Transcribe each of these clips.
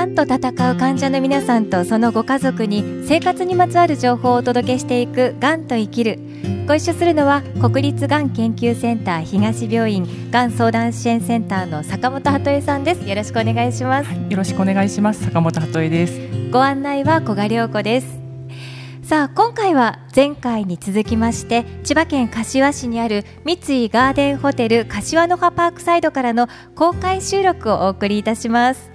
がんと闘う患者の皆さんとそのご家族に生活にまつわる情報をお届けしていくがんと生きる。ご一緒するのは国立がん研究センター東病院がん相談支援センターの坂本鳩恵さんです。よろしくお願いします、よろしくお願いします。坂本鳩恵です。ご案内は小賀良子です。さあ今回は前回に続きまして千葉県柏市にある三井ガーデンホテル柏の葉パークサイドからの公開収録をお送りいたします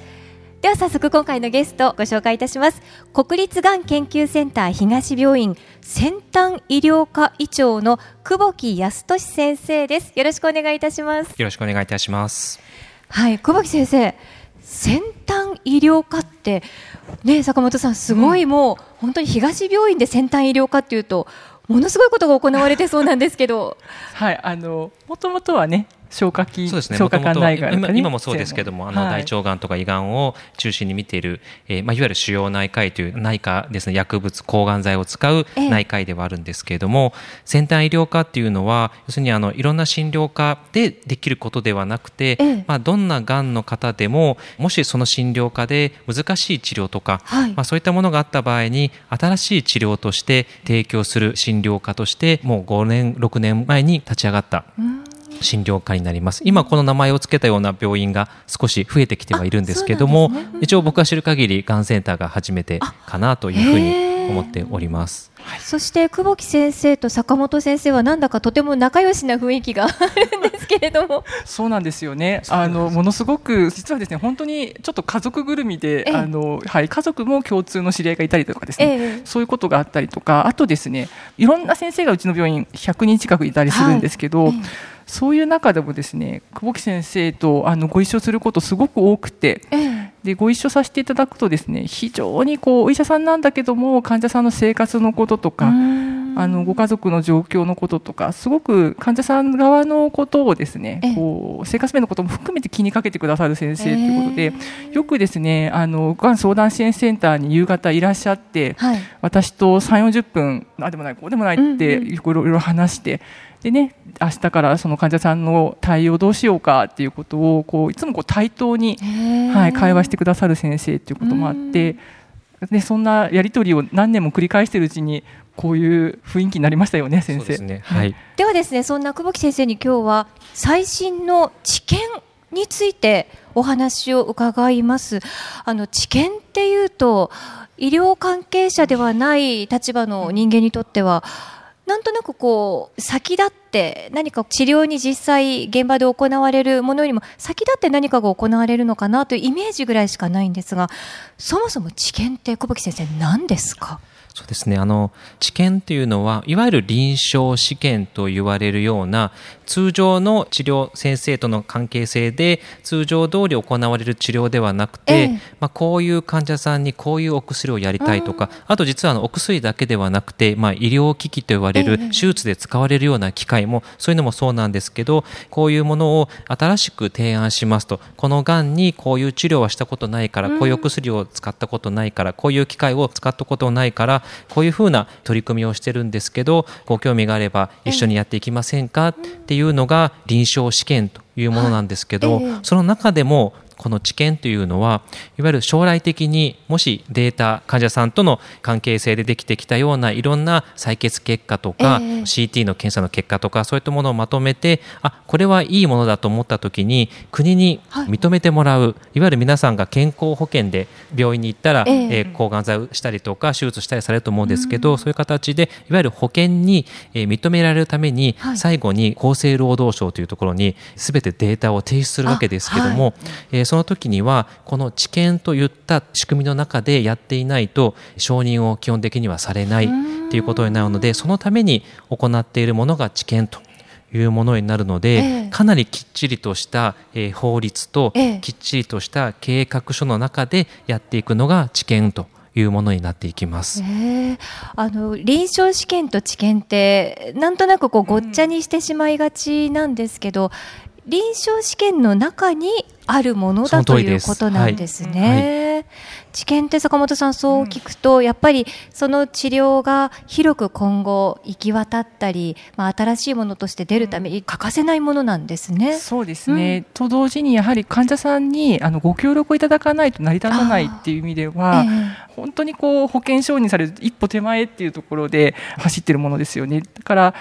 では早速今回のゲストご紹介いたします。国立がん研究センター東病院先端医療科医長の久保木康俊先生です。よろしくお願いいたします。よろしくお願いいたします。はい久保木先生先端医療科ってね坂本さんすごいもう、うん、本当に東病院で先端医療科っていうとものすごいことが行われてそうなんですけど。はいあのもともとはね消化器、そうですね、消化管内今今もそうですけども、あの、大腸がんとか胃がんを中心に見ている、えー、まあ、いわゆる腫瘍内科医という内科ですね、薬物、抗がん剤を使う内科医ではあるんですけれども、ええ、先端医療科っていうのは、要するにあの、いろんな診療科でできることではなくて、え、まあ、どんながんの方でも、もしその診療科で難しい治療とか、はい、まあ、そういったものがあった場合に、新しい治療として提供する診療科として、もう5年、6年前に立ち上がった。うん診療科になります。今この名前を付けたような病院が少し増えてきてはいるんですけども、ね、一応僕が知る限りがんセンターが初めてかなというふうに思っております。そして久保木先生と坂本先生はなんだかとても仲良しな雰囲気があるんですけれども。そうなんですよね。あのものすごく実はですね本当にちょっと家族ぐるみで、あのはい、家族も共通の知り合いがいたりとかですね、そういうことがあったりとかあとですねいろんな先生がうちの病院100人近くいたりするんですけど、はい。そういう中でもですね久保木先生とあのご一緒することすごく多くて、でご一緒させていただくとですね非常にこうお医者さんなんだけども患者さんの生活のこととかあのご家族の状況のこととかすごく患者さん側のことをですねこう生活面のことも含めて気にかけてくださる先生ということで、よくですねあのがん相談支援センターに夕方いらっしゃって、はい、私と3 4 0分あでもないこうでもないっていろいろ話して。でね、明日からその患者さんの対応どうしようかっていうことをこういつもこう対等に、はい、会話してくださる先生っていうこともあって、でそんなやり取りを何年も繰り返しているうちにこういう雰囲気になりましたよね先生。ねはい、ではですねそんな久保木先生に今日は最新の知見についてお話を伺います。あの知見っていうと医療関係者ではない立場の人間にとってはなんとなくこう先立って何か治療に実際現場で行われるものよりも先立って何かが行われるのかなというイメージぐらいしかないんですがそもそも治験って小吹先生何ですか？そうですね。あの、治験っていうのは、いわゆる臨床試験と言われるような、通常の治療、先生との関係性で、通常通り行われる治療ではなくて、ええ、まあ、こういう患者さんにこういうお薬をやりたいとか、あと実はあのお薬だけではなくて、まあ、医療機器と言われる手術で使われるような機械も、そういうのもそうなんですけど、こういうものを新しく提案しますと、このがんにこういう治療はしたことないから、こういうお薬を使ったことないから、こういう機械を使ったことないから、こういうふうな取り組みをしてるんですけどご興味があれば一緒にやっていきませんか？っていうのが臨床試験というものなんですけど、その中でもこの治験というのはいわゆる将来的にもしデータ患者さんとの関係性でできてきたようないろんな採血結果とか、えー、CT の検査の結果とかそういったものをまとめてあこれはいいものだと思った時に国に認めてもらう、はい、いわゆる皆さんが健康保険で病院に行ったら、えー、えー、抗がん剤をしたりとか手術したりされると思うんですけど、そういう形でいわゆる保険に、えー、認められるために、はい、最後に厚生労働省というところに全てデータを提出するわけですけども、はい、えー、その時にはこの治験といった仕組みの中でやっていないと承認を基本的にはされないということになるのでそのために行っているものが治験というものになるので、ええ、かなりきっちりとした、えー、法律と、え、きっちりとした計画書の中でやっていくのが治験というものになっていきます。あの臨床試験と治験ってなんとなくこうごっちゃにしてしまいがちなんですけど、臨床試験の中にあるものだということなんですね。治験って坂本さんそう聞くと、うん、やっぱりその治療が広く今後行き渡ったり、まあ、新しい。ものとして出るために欠かせない。ものなんですね。うん、そうですね、うん、と同時にやはり患者さんにあのご協力をい。ただかない。と成り立たない。ってい。う意味では、えー、本当にこう保険承認される一歩手前ってい。うところで走ってるものですよね。だから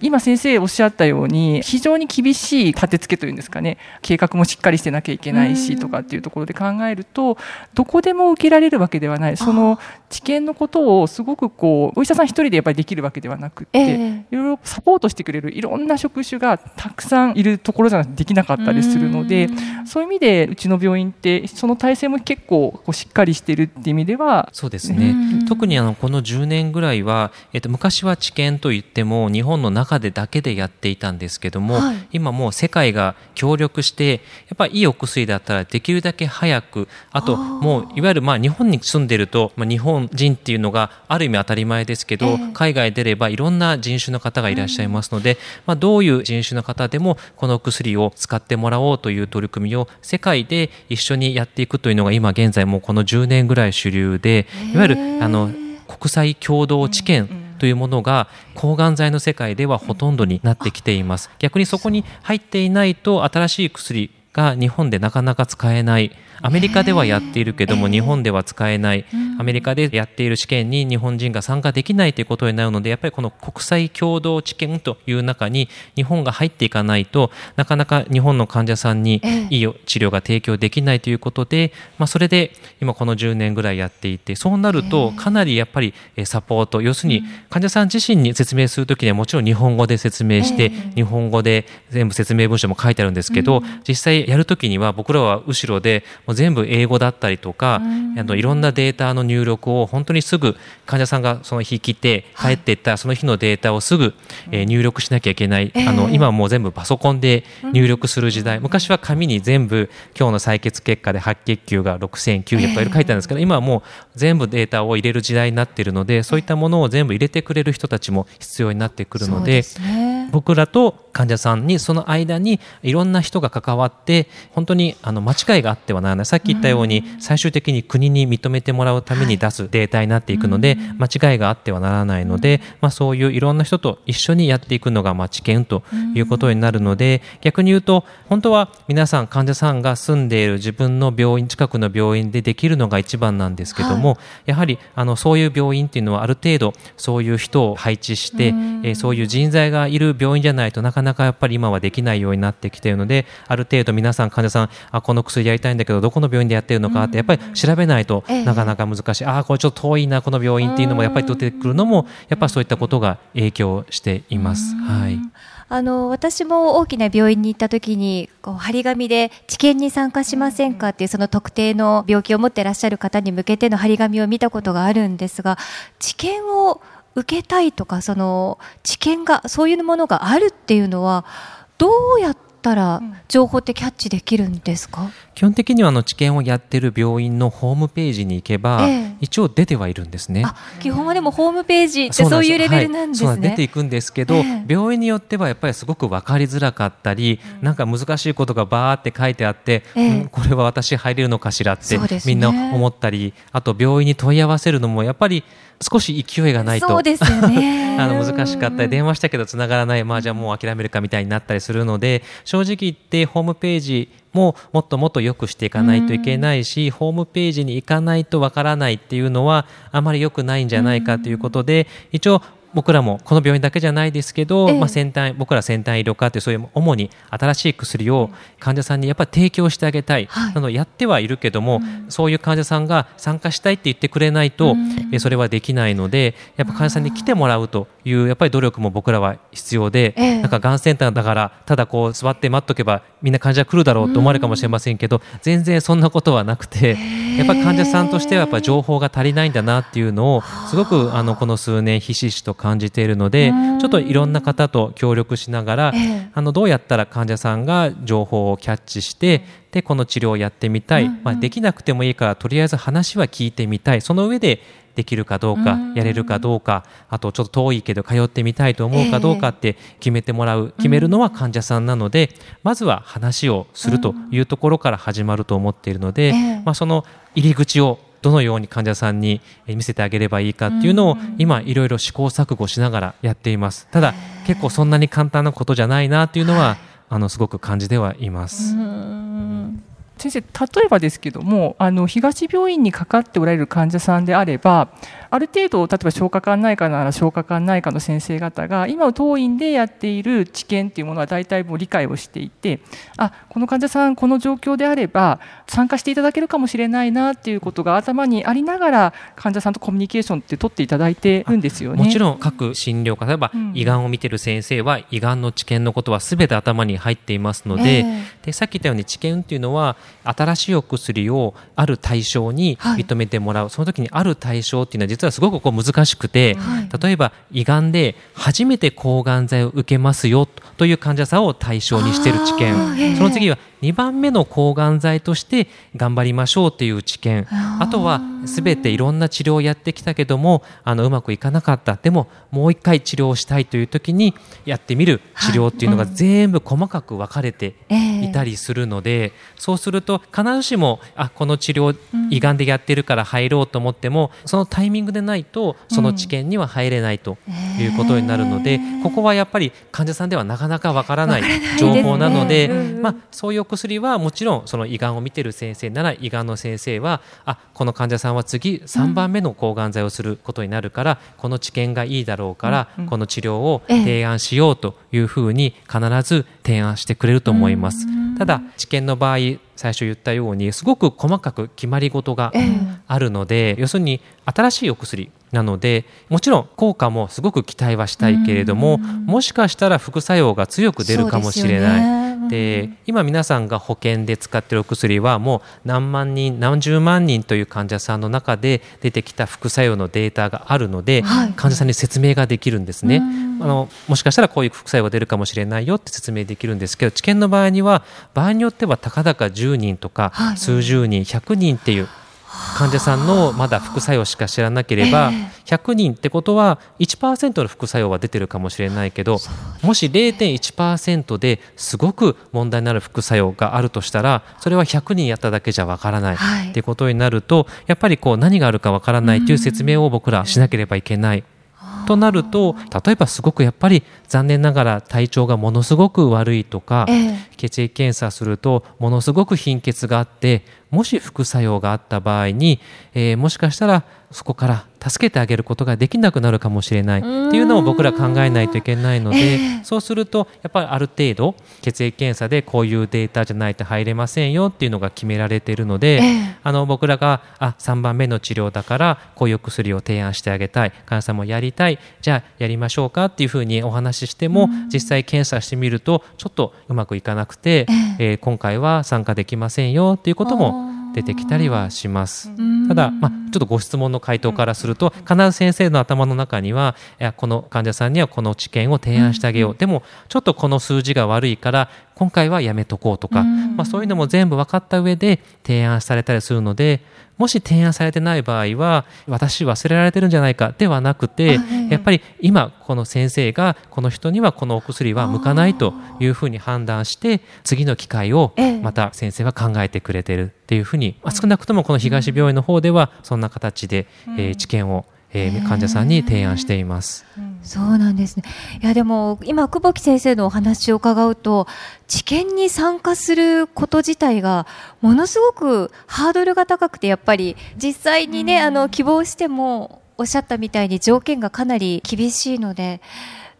今先生おっしゃったように非常に厳しい立て付けというんですかね。計画もしっかりしてなきゃいけないしとかっていうところで考えるとどこでも受けられるわけではない。その治験のことをすごくこうお医者さん一人でやっぱりできるわけではなくて、えー、いろいろサポートしてくれるいろんな職種がたくさんいるところじゃなくてできなかったりするのでそういう意味でうちの病院ってその体制も結構こうしっかりしてるっていう意味ではそうですね。特にあのこの10年ぐらいは、えっと、昔は治験といっても日本の中でだけでやっていたんですけども、はい、今もう世界が協力してやっぱりいいお薬だったらできるだけ早くあともういわゆるまあ日本に住んでると、まあ、日本人っていうのがある意味当たり前ですけど、えー、海外出ればいろんな人種の方がいらっしゃいますので、うん、まあ、どういう人種の方でもこの薬を使ってもらおうという取り組みを世界で一緒にやっていくというのが今現在もうこの10年ぐらい主流でいわゆるあの国際共同治験というものが抗がん剤の世界ではほとんどになってきています。逆にそこに入っていないと新しい薬が日本でなかなか使えない。アメリカではやっているけども日本では使えない。アメリカでやっている試験に日本人が参加できないということになるのでやっぱりこの国際共同治験という中に日本が入っていかないとなかなか日本の患者さんにいい治療が提供できないということで、まあ、それで今この10年ぐらいやっていてそうなるとかなりやっぱりサポート要するに患者さん自身に説明するときにはもちろん日本語で説明して日本語で全部説明文章も書いてあるんですけど実際やるときには僕らは後ろでもう全部英語だったりとか、あのいろんなデータの入力を本当にすぐ患者さんがその日来て帰っていったらその日のデータをすぐ、えー、入力しなきゃいけない、あの今はもう全部パソコンで入力する時代、昔は紙に全部今日の採血結果で白血球が6900とか書いてあるんですけど、今はもう全部データを入れる時代になっているのでそういったものを全部入れてくれる人たちも必要になってくるので、僕らと患者さんにその間にいろんな人が関わって本当にあの間違いがあってはならない。さっき言ったように最終的に国に認めてもらうために出すデータになっていくので間違いがあってはならないので、まあ、そういういろんな人と一緒にやっていくのがまあ治験ということになるので逆に言うと本当は皆さん患者さんが住んでいる自分の病院近くの病院でできるのが一番なんですけども、やはりあのそういう病院っていうのはある程度そういう人を配置して、えそういう人材がいる病院じゃないとなかなかやっぱり今はできないようになってきているのである程度皆さん患者さんあこの薬やりたいんだけどどこの病院でやってるのかってやっぱり調べないとなかなか難しい、ああこれちょっと遠いなこの病院っていうのもやっぱり出てくるのもやっぱりそういったことが影響しています。はい。あの私も大きな病院に行った時にこう張り紙で治験に参加しませんかっていうその特定の病気を持っていらっしゃる方に向けての張り紙を見たことがあるんですが治験を受けたいとかその知見がそういうものがあるっていうのはどうやったら情報ってキャッチできるんですか、うん、基本的にはあの治験をやってる病院のホームページに行けば、ええ、一応出てはいるんですね。基本はでもホームページってそういうレベルなんですね、はい、出ていくんですけど、え、病院によってはやっぱりすごく分かりづらかったり、うん、なんか難しいことがバーって書いてあって、うん、これは私入れるのかしらって、みんな思ったりあと病院に問い合わせるのもやっぱり少し勢いがないとそうですよ、ね、あの難しかったり電話したけど繋がらないまあじゃあもう諦めるかみたいになったりするので正直言ってホームページももっともっと良くしていかないといけないし、ホームページに行かないとわからないっていうのはあまり良くないんじゃないかということで、一応僕らもこの病院だけじゃないですけど、えまあ、先端僕ら先端医療科ってそういう主に新しい薬を患者さんにやっぱり提供してあげたい、はい、なのやってはいるけども、うん、そういう患者さんが参加したいって言ってくれないと、うん、えそれはできないのでやっぱ患者さんに来てもらうというやっぱり努力も僕らは必要で、えなんかがんセンターだからただこう座って待っとけばみんな患者来るだろうと思われるかもしれませんけど、うん、全然そんなことはなくて、やっぱり患者さんとしてはやっぱ情報が足りないんだなっていうのをすごくあ。のこの数年ひしひしと感じているのでちょっといろんな方と協力しながら、あのどうやったら患者さんが情報をキャッチしてでこの治療をやってみたい、まあ、できなくてもいいからとりあえず話は聞いてみたい。その上でできるかどうか、やれるかどうか、あとちょっと遠いけど通ってみたいと思うかどうかって決めてもらう、決めるのは患者さんなので、まずは話をするというところから始まると思っているので、まあ、その入り口をどのように患者さんに見せてあげればいいかっていうのを今いろいろ試行錯誤しながらやっています。ただ結構そんなに簡単なことじゃないなっていうのは、あのすごく感じではいます。先生例えばですけどもあの東病院にかかっておられる患者さんであればある程度例えば消化管内科なら消化管内科の先生方が今当院でやっている治験っていうものは大体もう理解をしていてあこの患者さんこの状況であれば参加していただけるかもしれないなっていうことが頭にありながら患者さんとコミュニケーションって取っていただいてるんですよね。もちろん各診療科例えば、胃がんを見てる先生は胃がんの治験のことはすべて頭に入っていますのでえー、でさっき言ったように治験っていうのは新しいお薬をある対象に認めてもらう、はい、その時にある対象っていうのは実はすごくこう難しくて、はい、例えば胃がんで初めて抗がん剤を受けますよという患者さんを対象にしている治験。その次は2番目の抗がん剤として頑張りましょうっていう知見。あとは全ていろんな治療をやってきたけどもあのうまくいかなかった。でももう一回治療をしたいという時にやってみる治療っていうのが全部細かく分かれていたりするので、そうすると必ずしもあこの治療胃がんでやってるから入ろうと思ってもそのタイミングでないとその治験には入れないということになるので、ここはやっぱり患者さんではなかなかわからない情報なので、まあ、そういう薬はもちろんその胃がんを見てる先生なら胃がんの先生はあこの患者さんは次3番目の抗がん剤をすることになるから、この治験がいいだろうから、この治療を提案しようというふうに必ず提案してくれると思います。ただ治験の場合最初言ったようにすごく細かく決まり事があるので、要するに新しいお薬なのでもちろん効果もすごく期待はしたいけれどももしかしたら副作用が強く出るかもしれない。で今皆さんが保険で使っているお薬はもう何万人何十万人という患者さんの中で出てきた副作用のデータがあるので、はい、患者さんに説明ができるんですね。あのもしかしたらこういう副作用が出るかもしれないよって説明できるんですけど治験の場合には場合によってはたかだか10人とか数十人100人っていう患者さんのまだ副作用しか知らなければ、100人ってことは1%の副作用は出てるかもしれないけどもし0.1%ですごく問題になる副作用があるとしたらそれは100人やっただけじゃわからないってことになるとやっぱりこう何があるかわからないという説明を僕らしなければいけない。となると例えばすごくやっぱり残念ながら体調がものすごく悪いとか、え血液検査するとものすごく貧血があってもし副作用があった場合に、えー、もしかしたらそこから助けてあげることができなくなるかもしれない。っていうのを僕ら考えないといけないので、えー、そうするとやっぱりある程度血液検査でこういうデータじゃないと入れませんよっていうのが決められているので、えー、あの僕らがあ3番目の治療だからこういう薬を提案してあげたい。患者さんもやりたい。じゃあやりましょうかっていうふうにお話ししても実際検査してみるとちょっとうまくいかなくて、えー、今回は参加できませんよっていうことも出てきたりはします。ただ、まあ、ちょっとご質問の回答からすると、必ず先生の頭の中には、いやこの患者さんにはこの治験を提案してあげよう。でも、ちょっとこの数字が悪いから、今回はやめとこうとか、まあ、そういうのも全部分かった上で提案されたりするので、もし提案されてない場合は私忘れられてるんじゃないかではなくてやっぱり今この先生がこの人にはこのお薬は向かないというふうに判断して次の機会をまた先生は考えてくれてるっていうふうに、まあ、少なくともこの東病院の方ではそんな形で、えー、治験をえー、患者さんに提案しています。そうなんですね。いやでも今久保木先生のお話を伺うと治験に参加すること自体がものすごくハードルが高くてやっぱり実際にね、あの希望してもおっしゃったみたいに条件がかなり厳しいので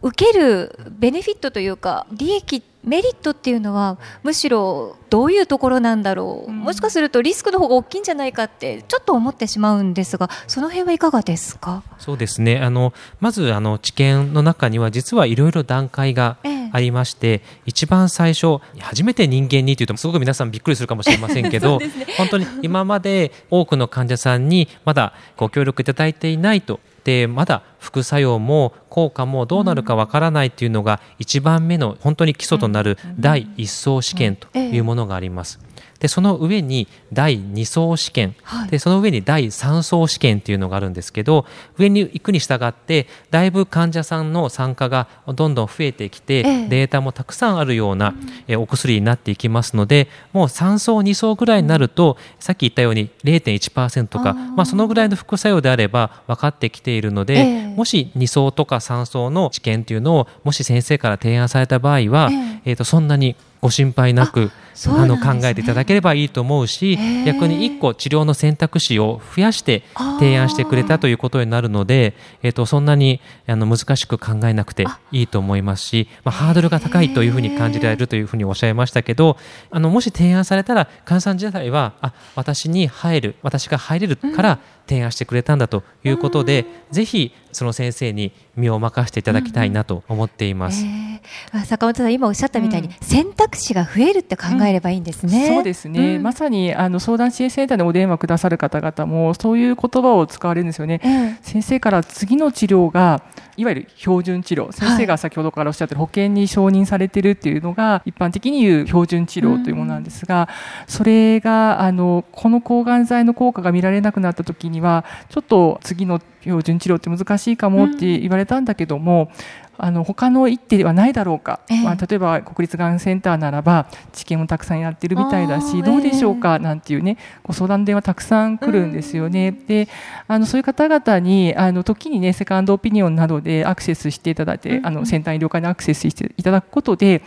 受けるベネフィットというか利益メリットっていうのはむしろどういうところなんだろう、うん、もしかするとリスクの方が大きいんじゃないかってちょっと思ってしまうんですがその辺はいかがですか？そうですね。あのまずあの治験の中には実はいろいろ段階がありまして、ええ、一番最初初めて人間にというとすごく皆さんびっくりするかもしれませんけど、ね、本当に今まで多くの患者さんにまだご協力いただいていないと。でまだ副作用も効果もどうなるかわからないっていうのが一番目の本当に基礎となる第一層試験というものがあります。でその上に第2層試験、はい、でその上に第3層試験っていうのがあるんですけど上に行くに従ってだいぶ患者さんの参加がどんどん増えてきて、ええ、データもたくさんあるような、えお薬になっていきますのでもう3層2層ぐらいになると、さっき言ったように0.1%とかまあ、そのぐらいの副作用であれば分かってきているので、え、もし2層とか3層の治験っていうのをもし先生から提案された場合は、えー、とそんなにご心配なくあ、ね、の考えていただければいいと思うし逆に1個治療の選択肢を増やして提案してくれたということになるので、えー、とそんなにあの難しく考えなくていいと思いますし、まあ、ハードルが高いというふうに感じられるというふうにおっしゃいましたけどあのもし提案されたら患者さん自体はあ私に入る私が入れるから提案してくれたんだということで、うん、ぜひその先生に身を任せていただきたいなと思っています、うんえー、坂本さん今おっしゃったみたいに、選択肢が増えるって考えればいいんですね、そうですね、まさにあの相談支援センターでお電話くださる方々もそういう言葉を使われるんですよね、先生から次の治療がいわゆる標準治療。先生が先ほどからおっしゃってる保険に承認されてるっていうのが一般的に言う標準治療というものなんですが、それがあのこの抗がん剤の効果が見られなくなった時にはちょっと次の標準治療って難しいかもって言われたんだけども、あの他の一手ではないだろうか、えー、まあ、例えば国立がんセンターならば治験をたくさんやってるみたいだしどうでしょうか？なんていうねご相談電話たくさん来るんですよね。うん、であのそういう方々にあの時にねセカンドオピニオンなどでアクセスしていただいて、うん、あの先端医療科にアクセスしていただくことでやっ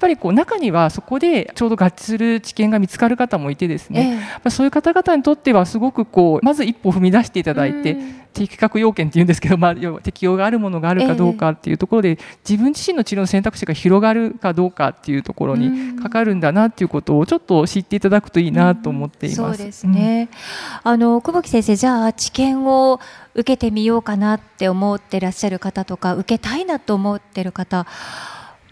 ぱりこう中にはそこでちょうど合致する治験が見つかる方もいてですね、えー、そういう方々にとってはすごくこうまず一歩踏み出していただいて、うん適格要件って言うんですけど、まあ、適用があるものがあるかどうかっていうところで、えー、自分自身の治療の選択肢が広がるかどうかっていうところにかかるんだなっていうことをちょっと知っていただくといいなと思っています。そうですね、うん、あの久保木先生じゃあ治験を受けてみようかなって思ってらっしゃる方とか受けたいなと思ってる方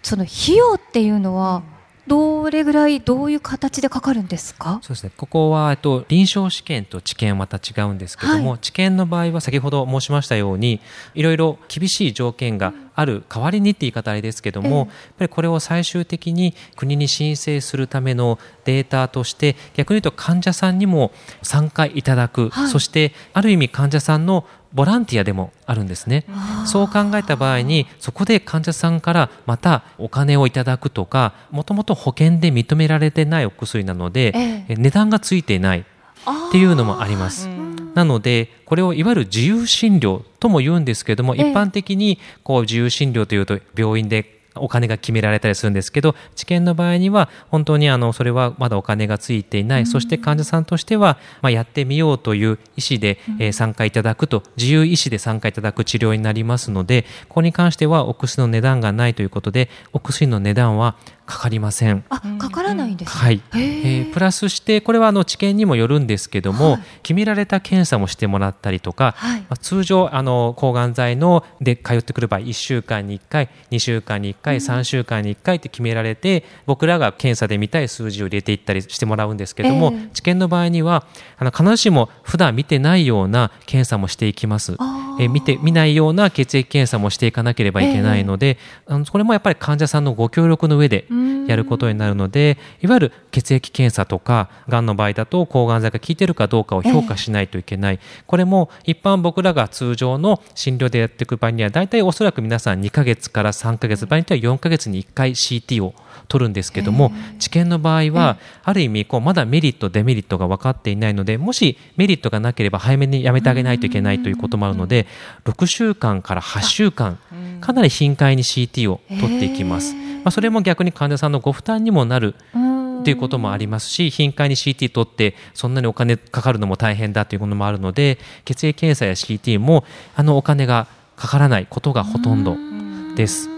その費用っていうのは、うんどれぐらいどういう形でかかるんですか？そうですね。ここは、えっと、臨床試験と治験はまた違うんですけども、はい、治験の場合は先ほど申しましたようにいろいろ厳しい条件がある代わりにって言い方あれですけども、えー、やっぱりこれを最終的に国に申請するためのデータとして逆に言うと患者さんにも参加いただく、はい、そしてある意味患者さんのボランティアでもあるんですね。そう考えた場合にそこで患者さんからまたお金をいただくとかもともと保険で認められてないお薬なので、ええ、値段がついていないっていうのもあります。なのでこれをいわゆる自由診療とも言うんですけども、一般的にこう自由診療というと病院でお金が決められたりするんですけど治験の場合には本当にあのそれはまだお金がついていない、うん、そして患者さんとしては、まあ、やってみようという意思で、えー、参加いただくと自由意思で参加いただく治療になりますのでここに関してはお薬の値段がないということでお薬の値段はかかりません。あ、かからないんです、はい。えー、プラスしてこれはあの治験にもよるんですけども、はい、決められた検査もしてもらったりとか、はい、まあ、通常あの抗がん剤ので通ってくる場合1週間に1回、2週間に1回、うん、3週間に1回って決められて、僕らが検査で見たい数字を入れていったりしてもらうんですけども、えー、治験の場合にはあの必ずしも普段見てないような検査もしていきます。えー、見て見ないような血液検査もしていかなければいけないので、えー、あのこれもやっぱり患者さんのご協力の上で。うんやることになるのでいわゆる血液検査とかがんの場合だと抗がん剤が効いてるかどうかを評価しないといけない、えー、これも一般僕らが通常の診療でやっていく場合には大体おそらく皆さん2ヶ月から3ヶ月場合によっては4ヶ月に1回 CT を取るんですけども治験の場合はある意味こうまだメリットデメリットが分かっていないのでもしメリットがなければ早めにやめてあげないといけないということもあるので6週間から8週間かなり頻回に CT を取っていきます。まあ、それも逆に患者さんのご負担にもなるということもありますし頻回に CT 取ってそんなにお金かかるのも大変だというものもあるので血液検査や CT もあのお金がかからないことがほとんどです。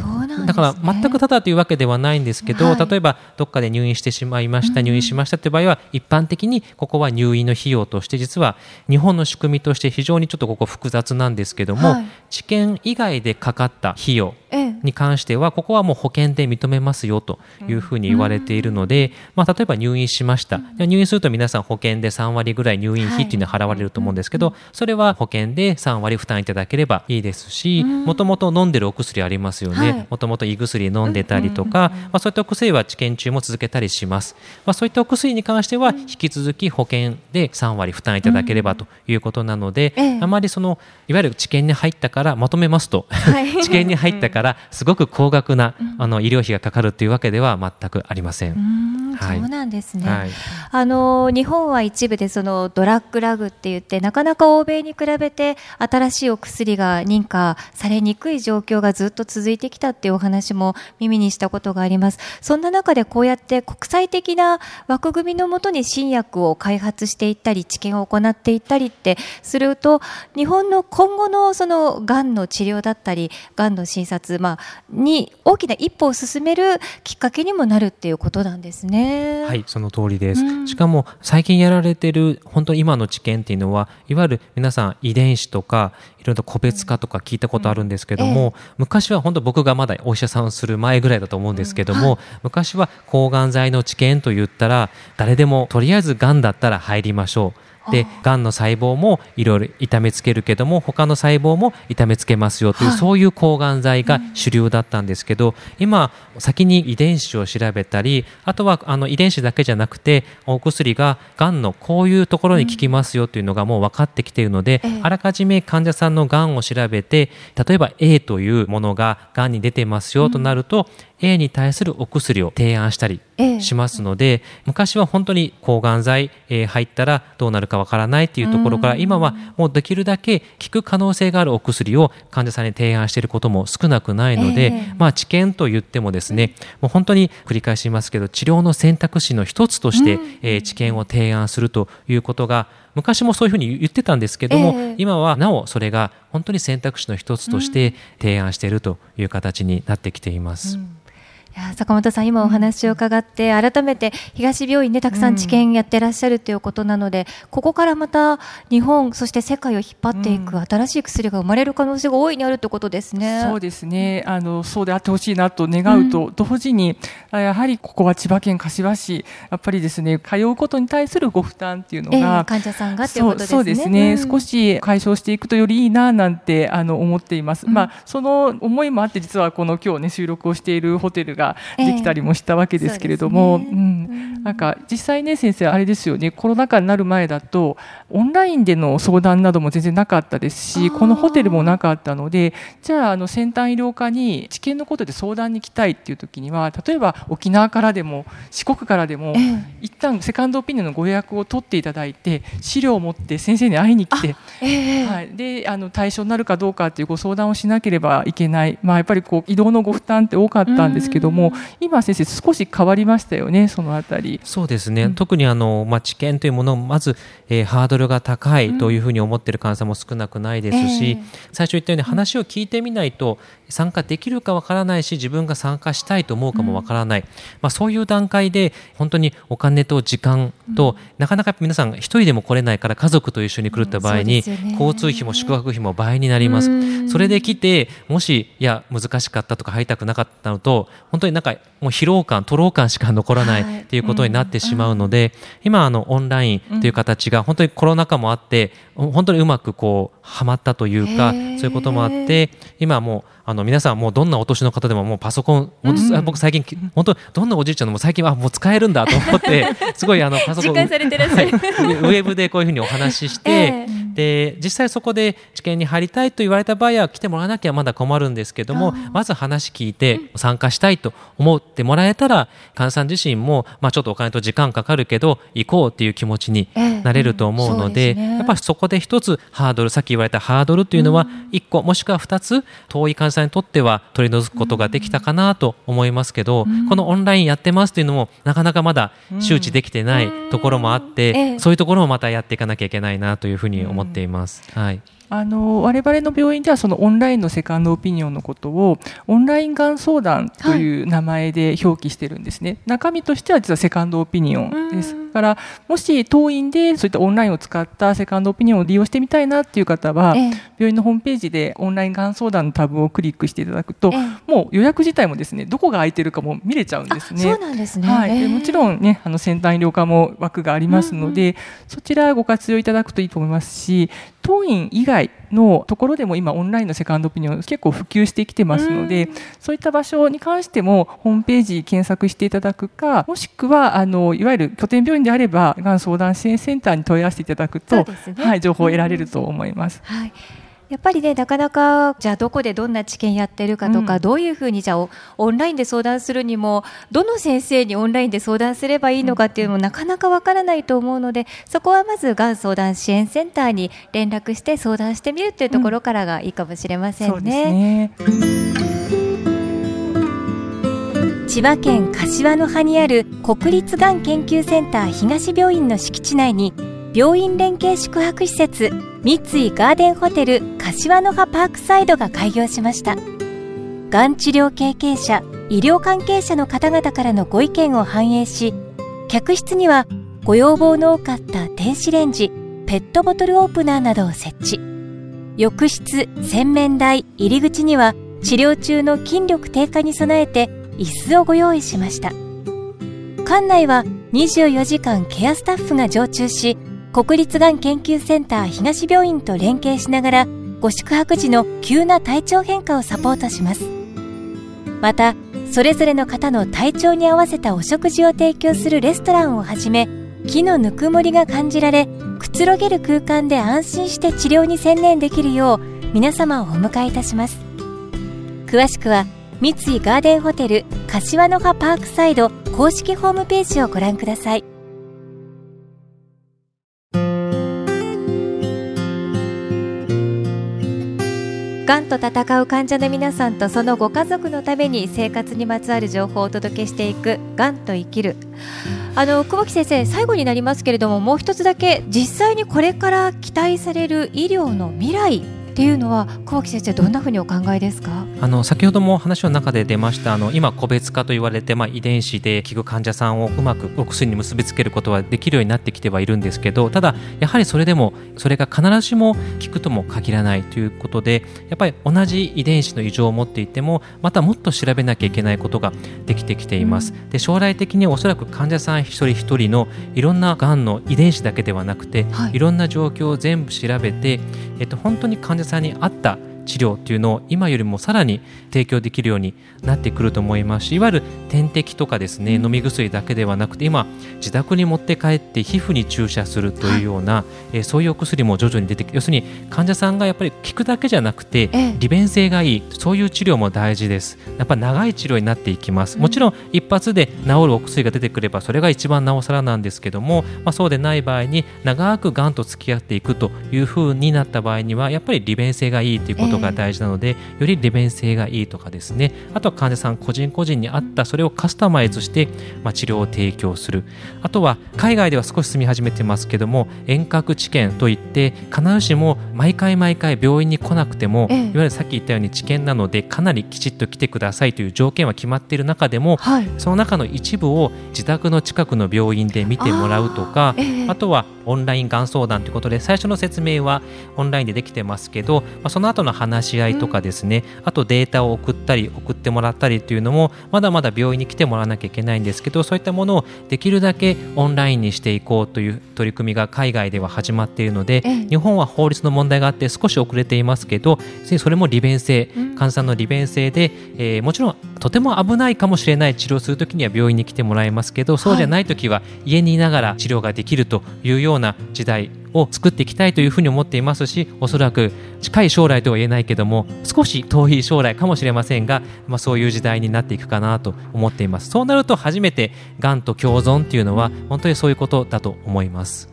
ね、だから全くただというわけではないんですけど、はい、例えばどっかで入院してしまいました、入院しましたという場合は一般的にここは入院の費用として実は日本の仕組みとして非常にちょっとここ複雑なんですけども、はい、治験以外でかかった費用に関しては、ここはもう保険で認めますよというふうに言われているので、まあ、例えば入院しました。入院すると皆さん保険で3割ぐらい入院費っていうのは払われると思うんですけど、それは保険で3割負担いただければいいですし、もともと飲んでるお薬ありますよね。もともと胃薬飲んでたりとか、まあ、そういったお薬は治験中も続けたりします。まあ、そういったお薬に関しては、引き続き保険で3割負担いただければということなので、あまりその、いわゆる治験に入ったから、まとめますと、治験に入ったから、すごく高額な、あの医療費がかかるというわけでは全くありません。はい、そうなんですね、はい、あの日本は一部でそのドラッグラグって言ってなかなか欧米に比べて新しいお薬が認可されにくい状況がずっと続いてきたっていうお話も耳にしたことがあります。そんな中でこうやって国際的な枠組みのもとに新薬を開発していったり治験を行っていったりってすると日本の今後のそのがんの治療だったりがんの診察、まあ、に大きな一歩を進めるきっかけにもなるっていうことなんですね。はいその通りです、うん、しかも最近やられてる本当今の治験っていうのはいわゆる皆さん遺伝子とかいろいろと個別化とか聞いたことあるんですけども、うん。ええ、昔は本当僕がまだお医者さんをする前ぐらいだと思うんですけども、うんはい、昔は抗がん剤の治験と言ったら誰でもとりあえずがんだったら入りましょうでがんの細胞もいろいろ痛めつけるけども他の細胞も痛めつけますよという、はい、そういう抗がん剤が主流だったんですけど、今先に遺伝子を調べたりあとはあの遺伝子だけじゃなくてお薬ががんのこういうところに効きますよというのがもう分かってきているので、うん、あらかじめ患者さんのがんを調べて例えば A というものががんに出てますよとなると、うん A に対するお薬を提案したりしますので、昔は本当に抗がん剤、え入ったらどうなるかわからないっていうところから、今はもうできるだけ効く可能性があるお薬を患者さんに提案していることも少なくないので、まあ治験と言ってもですね、もう本当に繰り返しますけど、治療の選択肢の一つとして、え治験を提案するということが昔もそういうふうに言ってたんですけども、えー、今はなおそれが本当に選択肢の一つとして提案しているという形になってきています。うんや坂本さん、今お話を伺って、改めて東病院でたくさん治験やってらっしゃるということなので、ここからまた日本、そして世界を引っ張っていく新しい薬が生まれる可能性が大いにあるということですね。そうですね。あの、そうであってほしいなと願うと、同時に、やはりここは千葉県柏市、やっぱりですね、通うことに対するご負担っていうのが、えー、患者さんがっていうことですね。そうですね、うん、少し解消していくとよりいいななんてあの思っています。うん、まあその思いもあって実はこの今日ね収録をしているホテルがができたりもしたわけですけれども、えーうね、うん、なんか実際ね先生あれですよね。コロナ禍になる前だとオンラインでの相談なども全然なかったですしこのホテルもなかったのでじゃああの先端医療科に治験のことで相談に来たいっていう時には例えば沖縄からでも四国からでも、えー、一旦セカンドオピニオンのご予約を取っていただいて資料を持って先生に会いに来て、えー、はい、であの対象になるかどうかっていうご相談をしなければいけない、まあ、やっぱりこう移動のご負担って多かったんですけども今先生少し変わりましたよねそのあたり。そうですね、うん、特にあの、まあ、治験というものをまず、えー、ハードルが高いというふうに思っている患者さんも少なくないですし、うん。えー、最初言ったように話を聞いてみないと参加できるかわからないし自分が参加したいと思うかもわからない、うん、まあ、そういう段階で本当にお金と時間と、なかなか皆さん一人でも来れないから家族と一緒に来るって場合に、ね、交通費も宿泊費も倍になります、それで来てもしいや難しかったとか入りたくなかったのと本当になんかもう疲労感、徒労感しか残らないっていうことになってしまうので、今あのオンラインという形が本当にコロナ禍もあって、本当にうまくこうはまったというか、そういうこともあって、今もうあの皆さんもうどんなお年の方でももうパソコン、うん、僕最近本当どんなおじいちゃんでも最近はもう使えるんだと思ってすごいあのパソコン、はい、ウェブでこういうふうにお話しして、えーで実際そこで治験に入りたいと言われた場合は来てもらわなきゃまだ困るんですけどもまず話聞いて参加したいと思ってもらえたら患者さん自身も、まあ、ちょっとお金と時間かかるけど行こうっていう気持ちになれると思うのでえーうんでね、やっぱそこで一つハードルさっき言われたハードルというのは1個、もしくは2つ遠い患者さんにとっては取り除くことができたかなと思いますけど、このオンラインやってますというのもなかなかまだ周知できてないところもあって、そういうところもまたやっていかなきゃいけないなというふうに思思っています。はいあの我々の病院ではそのオンラインのセカンドオピニオンのことをオンラインがん相談という名前で表記してるんですね、はい、中身としては実はセカンドオピニオンです。からもし当院でそういったオンラインを使ったセカンドオピニオンを利用してみたいなっていう方は、ええ、病院のホームページでオンラインがん相談のタブをクリックしていただくと、え、もう予約自体もですねどこが空いてるかも見れちゃうんですね。そうなんですね、はい、もちろんねあの先端医療科も枠がありますので、うんうん、そちらご活用いただくといいと思いますし当院以外のところでも今オンラインのセカンドオピニオン結構普及してきてますので、そういった場所に関してもホームページ検索していただくかもしくはあのいわゆる拠点病院であればがん相談支援センターに問い合わせていただくと、ね、はい、情報を得られると思います。はいやっぱりねなかなかじゃあどこでどんな治験やってるかとか、うん、どういうふうにじゃあオンラインで相談するにもどの先生にオンラインで相談すればいいのかっていうのもなかなかわからないと思うのでそこはまずがん相談支援センターに連絡して相談してみるっていうところからがいいかもしれませんね。うん、千葉県柏の葉にある国立がん研究センター東病院の敷地内に病院連携宿泊施設三井ガーデンホテル柏の葉パークサイドが開業しました。がん治療経験者医療関係者の方々からのご意見を反映し客室にはご要望の多かった電子レンジペットボトルオープナーなどを設置。浴室洗面台入り口には治療中の筋力低下に備えて椅子をご用意しました。館内は24時間ケアスタッフが常駐し国立がん研究センター東病院と連携しながらご宿泊時の急な体調変化をサポートします。またそれぞれの方の体調に合わせたお食事を提供するレストランをはじめ木のぬくもりが感じられくつろげる空間で安心して治療に専念できるよう皆様をお迎えいたします。詳しくは三井ガーデンホテル柏の葉パークサイド公式ホームページをご覧ください。がんと闘う患者の皆さんとそのご家族のために生活にまつわる情報をお届けしていく「がんと生きる」あの久保木先生最後になりますけれどももう一つだけ実際にこれから期待される医療の未来っていうのは小木先生どんなふうにお考えですか？あの先ほども話の中で出ましたあの今個別化と言われて、まあ、遺伝子で効く患者さんをうまくお薬に結びつけることはできるようになってきてはいるんですけどただやはりそれでもそれが必ずしも効くとも限らないということでやっぱり同じ遺伝子の異常を持っていてもまたもっと調べなきゃいけないことができてきています。で将来的におそらく患者さん一人一人のいろんながんの遺伝子だけではなくて、はい、いろんな状況を全部調べて、えっと、本当に患者さんに合った治療っていうのを今よりもさらに提供できるようになってくると思います。しいわゆる点滴とかですね飲み薬だけではなくて今自宅に持って帰って皮膚に注射するというような、はい、えそういうお薬も徐々に出てきて要するに患者さんがやっぱり効くだけじゃなくて、利便性がいいそういう治療も大事です。やっぱ長い治療になっていきます。もちろん一発で治るお薬が出てくればそれが一番なおさらなんですけども、まあ、そうでない場合に長くがんと付き合っていくというふうになった場合にはやっぱり利便性がいいということが大事なので、より利便性がいいとかですね。あとは患者さん個人個人に合ったそれをカスタマイズして、まあ、治療を提供する。あとは海外では少し進み始めてますけども遠隔治験といって必ずしも毎回毎回病院に来なくても、ええ、いわゆるさっき言ったように治験なのでかなりきちっと来てくださいという条件は決まっている中でも、はい、その中の一部を自宅の近くの病院で見てもらうとかあえ、あとはオンラインがん相談ということで最初の説明はオンラインでできてますけど、まあ、その後の話し合いとかですね、うん、あとデータを送ったり送ってもらったりというのもまだまだ病院に来てもらわなきゃいけないんですけどそういったものをできるだけオンラインにしていこうという取り組みが海外では始まっているので、日本は法律の問題があって少し遅れていますけどそれも利便性、患者さんの利便性で、えー、もちろんとても危ないかもしれない治療するときには病院に来てもらいますけどそうじゃないときは家にいながら治療ができるというようなような時代を作っていきたいというふうに思っていますしおそらく近い将来とは言えないけども少し遠い将来かもしれませんが、まあ、そういう時代になっていくかなと思っています。そうなると初めてがんと共存っていうのは本当にそういうことだと思います。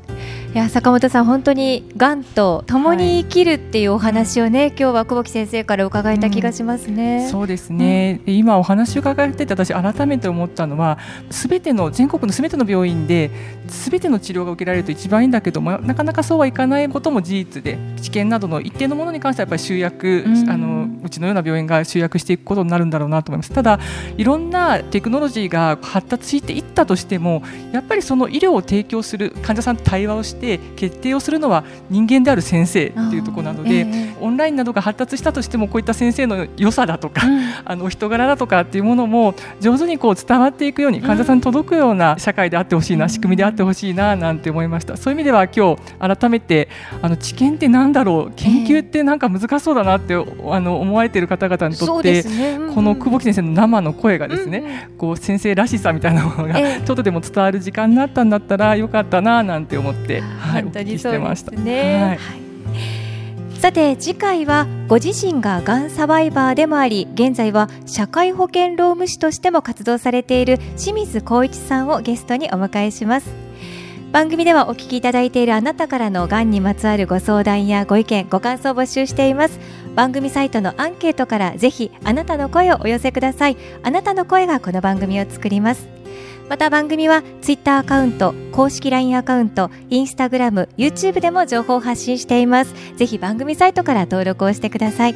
いや坂本さん本当にがんと共に生きるっていうお話をね、はい、今日は久保木先生から伺えた気がしますね。うん、そうですね、うん、今お話を伺ってて私改めて思ったのはすべての全国のすべての病院ですべての治療が受けられると一番いいんだけどもなかなかそうはいかないことも事実で治験などの一定のものに関してはやっぱり集約、うん、あのうちのような病院が集約していくことになるんだろうなと思います。ただいろんなテクノロジーが発達していったとしてもやっぱりその医療を提供する患者さんと対話をして決定をするのは人間である先生っていうところなので、えー、オンラインなどが発達したとしてもこういった先生の良さだとか、うん、あの人柄だとかっていうものも上手にこう伝わっていくように患者さんに届くような社会であってほしいな、うん、仕組みであってほしいななんて思いました。そういう意味では今日改めてあの知見ってなんだろう研究ってなんか難しそうだなって、あの思われている方々にとって、ね。うん、この久保木先生の生の声がですね、こう先生らしさみたいなものがちょっとでも伝わる時間になったんだったらよかったななんて思って、はい、お聞きしてました。ね、はい。さて次回はご自身ががんサバイバーでもあり現在は社会保険労務士としても活動されている清水光一さんをゲストにお迎えします。番組ではお聞きいただいているあなたからのがんにまつわるご相談やご意見ご感想を募集しています。番組サイトのアンケートからぜひあなたの声をお寄せください。あなたの声がこの番組を作りますまた番組はツイッターアカウント、公式 LINE アカウント、インスタグラム、YouTube でも情報を発信しています。ぜひ番組サイトから登録をしてください。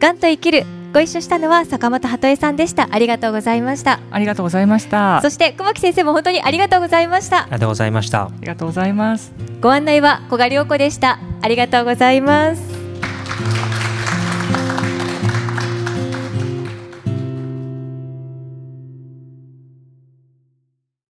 がんと生きるご一緒したのは坂本鳩恵さんでした。ありがとうございました。ありがとうございました。そして久保木先生も本当にありがとうございました。ありがとうございました。ありがとうございます。ご案内は小賀良子でした。ありがとうございます。